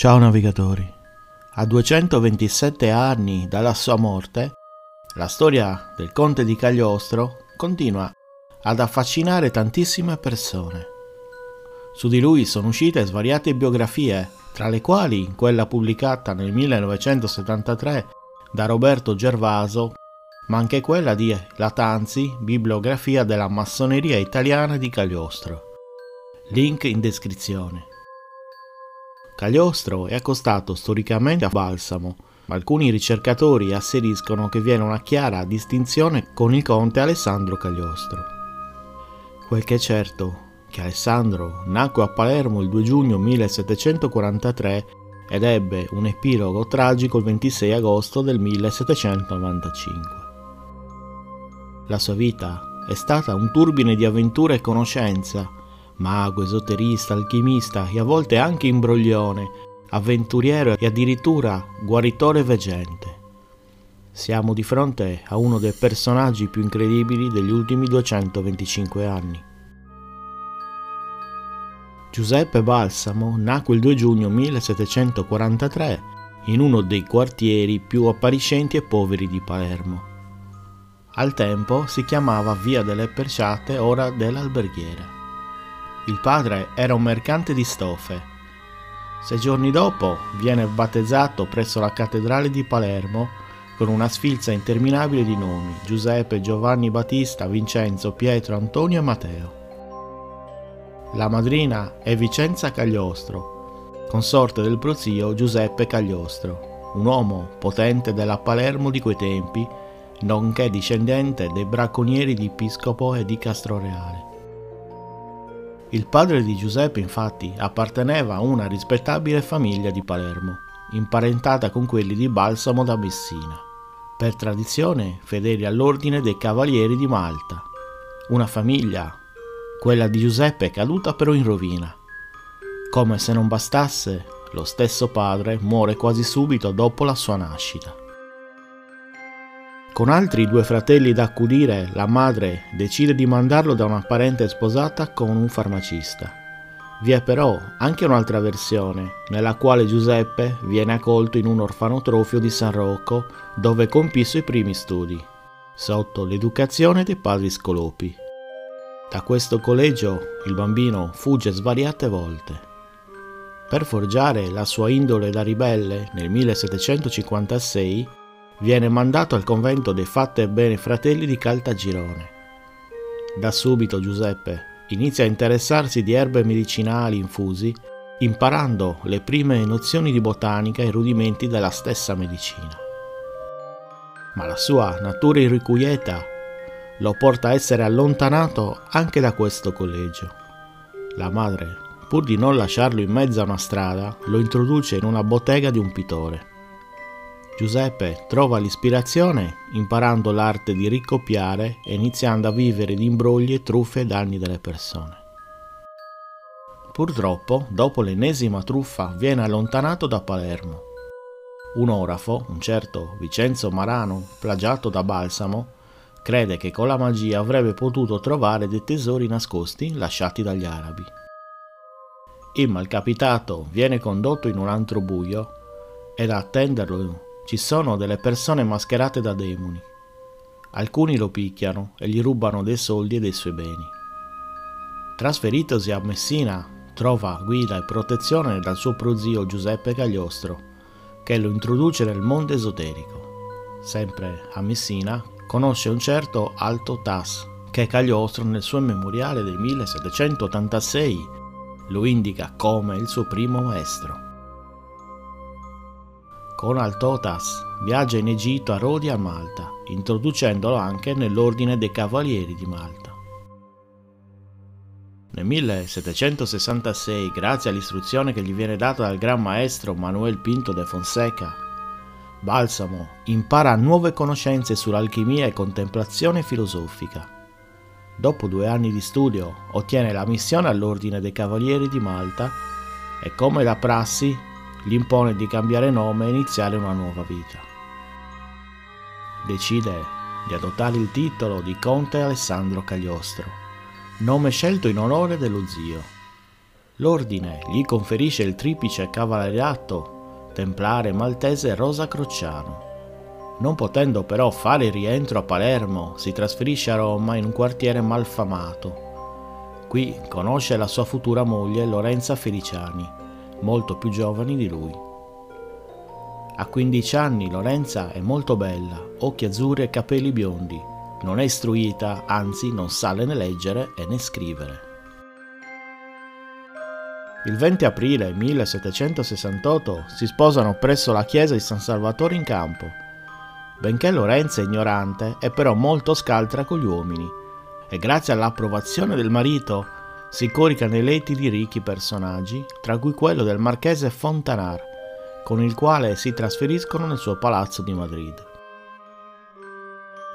Ciao navigatori. A 227 anni dalla sua morte, la storia del conte di Cagliostro continua ad affascinare tantissime persone. Su di lui sono uscite svariate biografie, tra le quali quella pubblicata nel 1973 da Roberto Gervaso, ma anche quella di Latanzi, bibliografia della massoneria italiana di Cagliostro. Link in descrizione. Cagliostro è accostato storicamente a Balsamo, ma alcuni ricercatori asseriscono che vi è una chiara distinzione con il conte Alessandro Cagliostro. Quel che è certo che Alessandro nacque a Palermo il 2 giugno 1743 ed ebbe un epilogo tragico il 26 agosto del 1795. La sua vita è stata un turbine di avventura e conoscenza, mago, esoterista, alchimista e a volte anche imbroglione, avventuriero e addirittura guaritore veggente. Siamo di fronte a uno dei personaggi più incredibili degli ultimi 225 anni. Giuseppe Balsamo nacque il 2 giugno 1743 in uno dei quartieri più appariscenti e poveri di Palermo. Al tempo si chiamava Via delle Perciate, ora dell'Alberghiera. Il padre era un mercante di stoffe. Sei giorni dopo viene battezzato presso la cattedrale di Palermo con una sfilza interminabile di nomi Giuseppe, Giovanni Battista, Vincenzo, Pietro, Antonio e Matteo. La madrina è Vicenza Cagliostro, consorte del prozio Giuseppe Cagliostro, un uomo potente della Palermo di quei tempi, nonché discendente dei bracconieri di Piscopo e di Castroreale. Il padre di Giuseppe infatti apparteneva a una rispettabile famiglia di Palermo, imparentata con quelli di Balsamo da Messina, per tradizione fedeli all'ordine dei Cavalieri di Malta, una famiglia, quella di Giuseppe, caduta però in rovina. Come se non bastasse, lo stesso padre muore quasi subito dopo la sua nascita. Con altri due fratelli da accudire, la madre decide di mandarlo da una parente sposata con un farmacista. Vi è però anche un'altra versione, nella quale Giuseppe viene accolto in un orfanotrofio di San Rocco, dove compì i suoi primi studi, sotto l'educazione dei padri scolopi. Da questo collegio il bambino fugge svariate volte. Per forgiare la sua indole da ribelle, nel 1756 viene mandato al convento dei Fatte e Bene Fratelli di Caltagirone. Da subito Giuseppe inizia a interessarsi di erbe medicinali infusi, imparando le prime nozioni di botanica e rudimenti della stessa medicina. Ma la sua natura irrequieta lo porta a essere allontanato anche da questo collegio. La madre, pur di non lasciarlo in mezzo a una strada, lo introduce in una bottega di un pitore. Giuseppe trova l'ispirazione imparando l'arte di ricopiare e iniziando a vivere di imbrogli, truffe e danni delle persone. Purtroppo, dopo l'ennesima truffa, viene allontanato da Palermo. Un orafo, un certo Vincenzo Marano, plagiato da Balsamo, crede che con la magia avrebbe potuto trovare dei tesori nascosti lasciati dagli arabi. Il malcapitato viene condotto in un antro buio ed a attenderlo ci sono delle persone mascherate da demoni. Alcuni lo picchiano e gli rubano dei soldi e dei suoi beni. Trasferitosi a Messina, trova guida e protezione dal suo prozio Giuseppe Cagliostro, che lo introduce nel mondo esoterico. Sempre a Messina conosce un certo Alto Tas, che Cagliostro nel suo memoriale del 1786 lo indica come il suo primo maestro. Con Altotas viaggia in Egitto, a Rodi e a Malta, introducendolo anche nell'ordine dei Cavalieri di Malta. Nel 1766, grazie all'istruzione che gli viene data dal gran maestro Manuel Pinto de Fonseca, Balsamo impara nuove conoscenze sull'alchimia e contemplazione filosofica. Dopo due anni di studio ottiene la missione all'ordine dei Cavalieri di Malta e come da prassi gli impone di cambiare nome e iniziare una nuova vita. Decide di adottare il titolo di Conte Alessandro Cagliostro, nome scelto in onore dello zio. l'ordine gli conferisce il triplice cavalleriato templare maltese Rosa Crociano. Non potendo però fare rientro a Palermo, si trasferisce a Roma in un quartiere malfamato. Qui conosce la sua futura moglie Lorenza Feliciani, molto più giovane di lui. A 15 anni Lorenza è molto bella, occhi azzurri e capelli biondi. Non è istruita, anzi non sa né leggere né scrivere. Il 20 aprile 1768 si sposano presso la chiesa di San Salvatore in campo. Benché Lorenza è ignorante, è però molto scaltra con gli uomini e grazie all'approvazione del marito si corica nei letti di ricchi personaggi, tra cui quello del marchese Fontanar, con il quale si trasferiscono nel suo palazzo di Madrid.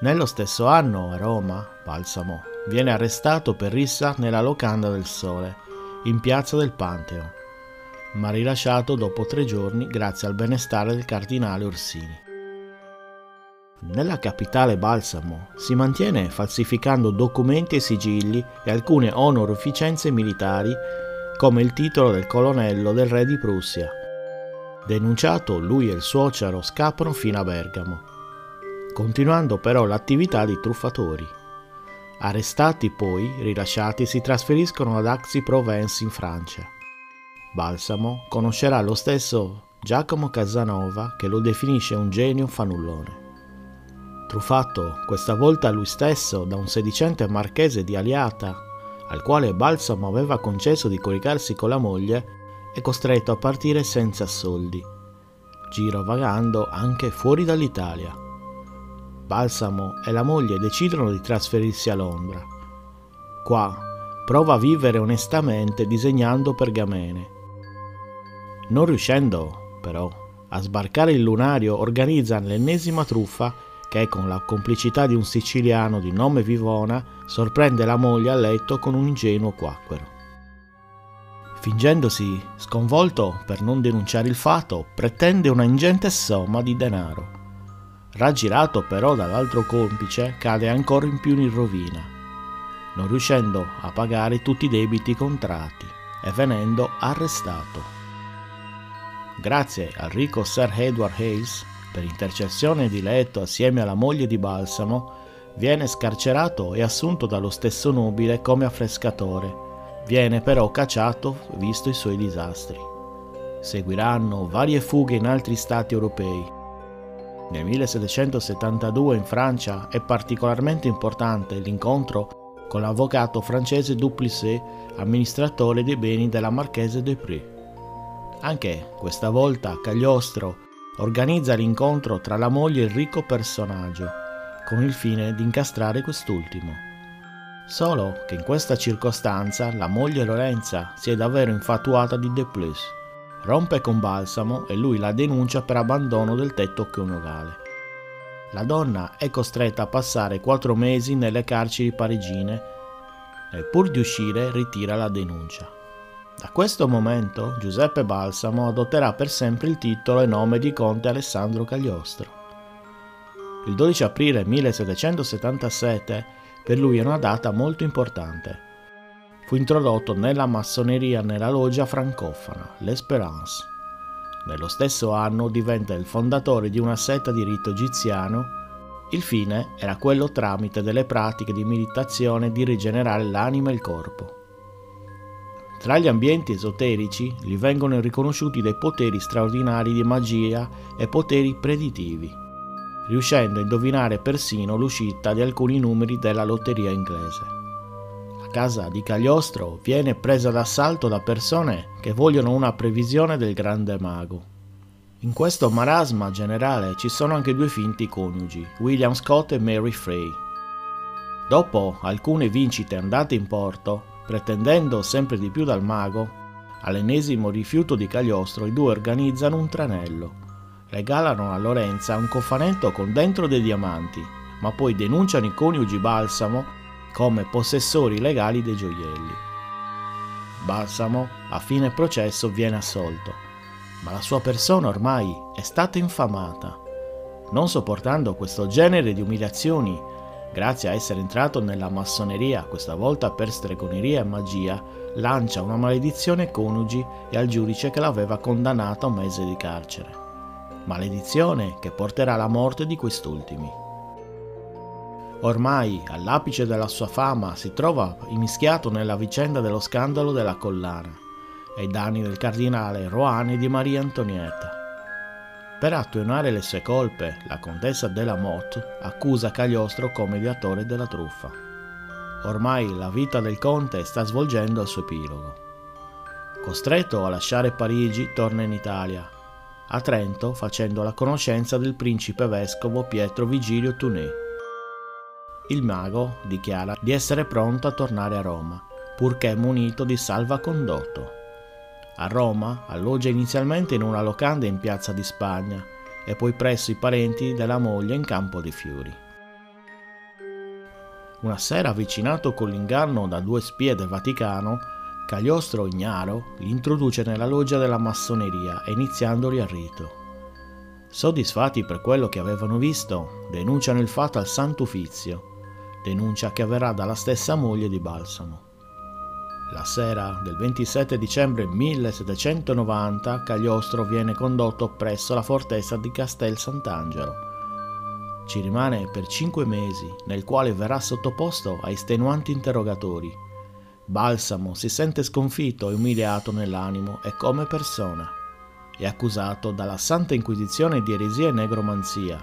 Nello stesso anno a Roma, Balsamo viene arrestato per rissa nella locanda del Sole in piazza del Pantheon, ma rilasciato dopo tre giorni grazie al benestare del cardinale Orsini. Nella capitale Balsamo si mantiene falsificando documenti e sigilli e alcune onorificenze militari come il titolo del colonnello del re di Prussia. Denunciato, lui e il suocero scappano fino a Bergamo, continuando però l'attività di truffatori. Arrestati poi, rilasciati, si trasferiscono ad Aix-Provence in Francia. Balsamo conoscerà lo stesso Giacomo Casanova che lo definisce un genio fanullone. Truffato questa volta lui stesso da un sedicente marchese di Aliata, al quale Balsamo aveva concesso di coricarsi con la moglie, è costretto a partire senza soldi, girovagando anche fuori dall'Italia Balsamo e la moglie decidono di trasferirsi a Londra. Qua prova a vivere onestamente disegnando pergamene. Non riuscendo, però, a sbarcare il lunario, organizza l'ennesima truffa che, con la complicità di un siciliano di nome Vivona, sorprende la moglie a letto con un ingenuo quacquero. Fingendosi sconvolto per non denunciare il fatto, pretende una ingente somma di denaro. Raggirato però dall'altro complice, cade ancora in più in rovina, non riuscendo a pagare tutti i debiti contratti e venendo arrestato. Grazie al ricco Sir Edward Hales, per intercessione di Letto assieme alla moglie di Balsamo, viene scarcerato e assunto dallo stesso nobile come affrescatore. Viene però cacciato visto i suoi disastri. Seguiranno varie fughe in altri stati europei, nel 1772 in Francia è particolarmente importante l'incontro con l'avvocato francese Duplessis, amministratore dei beni della Marchese de Pré. Anche questa volta Cagliostro organizza l'incontro tra la moglie e il ricco personaggio, con il fine di incastrare quest'ultimo. Solo che in questa circostanza la moglie Lorenza si è davvero infatuata di Duplessis rompe con Balsamo e lui la denuncia per abbandono del tetto coniugale. La donna è costretta a passare quattro mesi nelle carceri parigine e pur di uscire ritira la denuncia. Da questo momento Giuseppe Balsamo adotterà per sempre il titolo e nome di conte Alessandro Cagliostro. Il 12 aprile 1777 per lui è una data molto importante fu introdotto nella massoneria nella loggia francofona, l'Espérance. Nello stesso anno diventa il fondatore di una setta di rito egiziano. Il fine era quello tramite delle pratiche di meditazione di rigenerare l'anima e il corpo. Tra gli ambienti esoterici gli vengono riconosciuti dei poteri straordinari di magia e poteri preditivi, riuscendo a indovinare persino l'uscita di alcuni numeri della lotteria inglese casa di Cagliostro viene presa d'assalto da persone che vogliono una previsione del grande mago. In questo marasma generale ci sono anche due finti coniugi, William Scott e Mary Frey. Dopo alcune vincite andate in porto, pretendendo sempre di più dal mago, all'ennesimo rifiuto di Cagliostro i due organizzano un tranello. Regalano a Lorenza un cofanetto con dentro dei diamanti, ma poi denunciano i coniugi Balsamo come possessori legali dei gioielli. Balsamo, a fine processo, viene assolto, ma la sua persona ormai è stata infamata. Non sopportando questo genere di umiliazioni, grazie a essere entrato nella massoneria, questa volta per stregoneria e magia, lancia una maledizione ai coniugi e al giudice che l'aveva condannato a un mese di carcere. Maledizione che porterà alla morte di quest'ultimi. Ormai, all'apice della sua fama, si trova immischiato nella vicenda dello scandalo della collana, ai danni del cardinale Roane e di Maria Antonietta. Per attenuare le sue colpe, la contessa della Motte accusa Cagliostro come ideatore della truffa. Ormai la vita del conte sta svolgendo il suo epilogo. Costretto a lasciare Parigi, torna in Italia, a Trento facendo la conoscenza del principe vescovo Pietro Vigilio Tuné. Il mago dichiara di essere pronto a tornare a Roma, purché munito di salvacondotto a Roma alloggia inizialmente in una locanda in piazza di Spagna e poi presso i parenti della moglie in Campo dei Fiori. Una sera avvicinato con l'inganno da due spie del Vaticano, Cagliostro ignaro li introduce nella loggia della massoneria iniziandoli al rito. Soddisfatti per quello che avevano visto, denunciano il fatto al Santo Uffizio, denuncia che avverrà dalla stessa moglie di Balsamo. La sera del 27 dicembre 1790 Cagliostro viene condotto presso la fortezza di Castel Sant'Angelo. Ci rimane per cinque mesi, nel quale verrà sottoposto a estenuanti interrogatori. Balsamo si sente sconfitto e umiliato nell'animo e come persona. È accusato dalla Santa Inquisizione di eresia e negromanzia.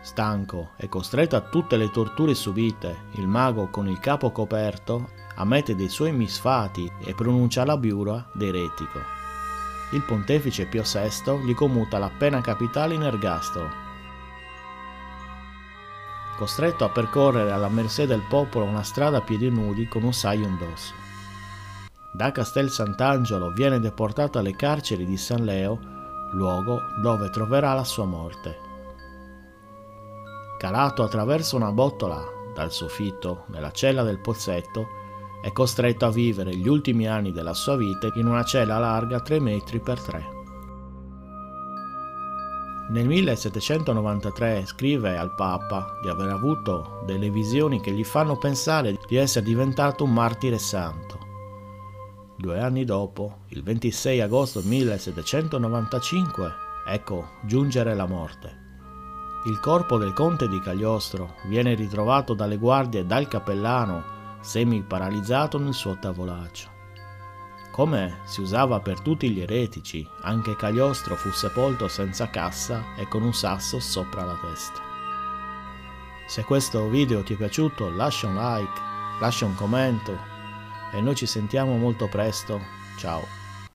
Stanco e costretto a tutte le torture subite, il mago con il capo coperto ammette dei suoi misfati e pronuncia la biura d'eretico. Il pontefice Pio VI gli commuta la pena capitale in ergastolo. Costretto a percorrere alla mercé del popolo una strada a piedi nudi con un saio indosso. Da Castel Sant'Angelo viene deportato alle carceri di San Leo, luogo dove troverà la sua morte. Calato attraverso una botola dal soffitto nella cella del pozzetto, è costretto a vivere gli ultimi anni della sua vita in una cella larga 3 metri per 3. Nel 1793 scrive al Papa di aver avuto delle visioni che gli fanno pensare di essere diventato un martire santo. Due anni dopo, il 26 agosto 1795, ecco giungere la morte. Il corpo del conte di Cagliostro viene ritrovato dalle guardie e dal cappellano semi-paralizzato nel suo tavolaccio. Come si usava per tutti gli eretici, anche Cagliostro fu sepolto senza cassa e con un sasso sopra la testa. Se questo video ti è piaciuto lascia un like, lascia un commento e noi ci sentiamo molto presto. Ciao!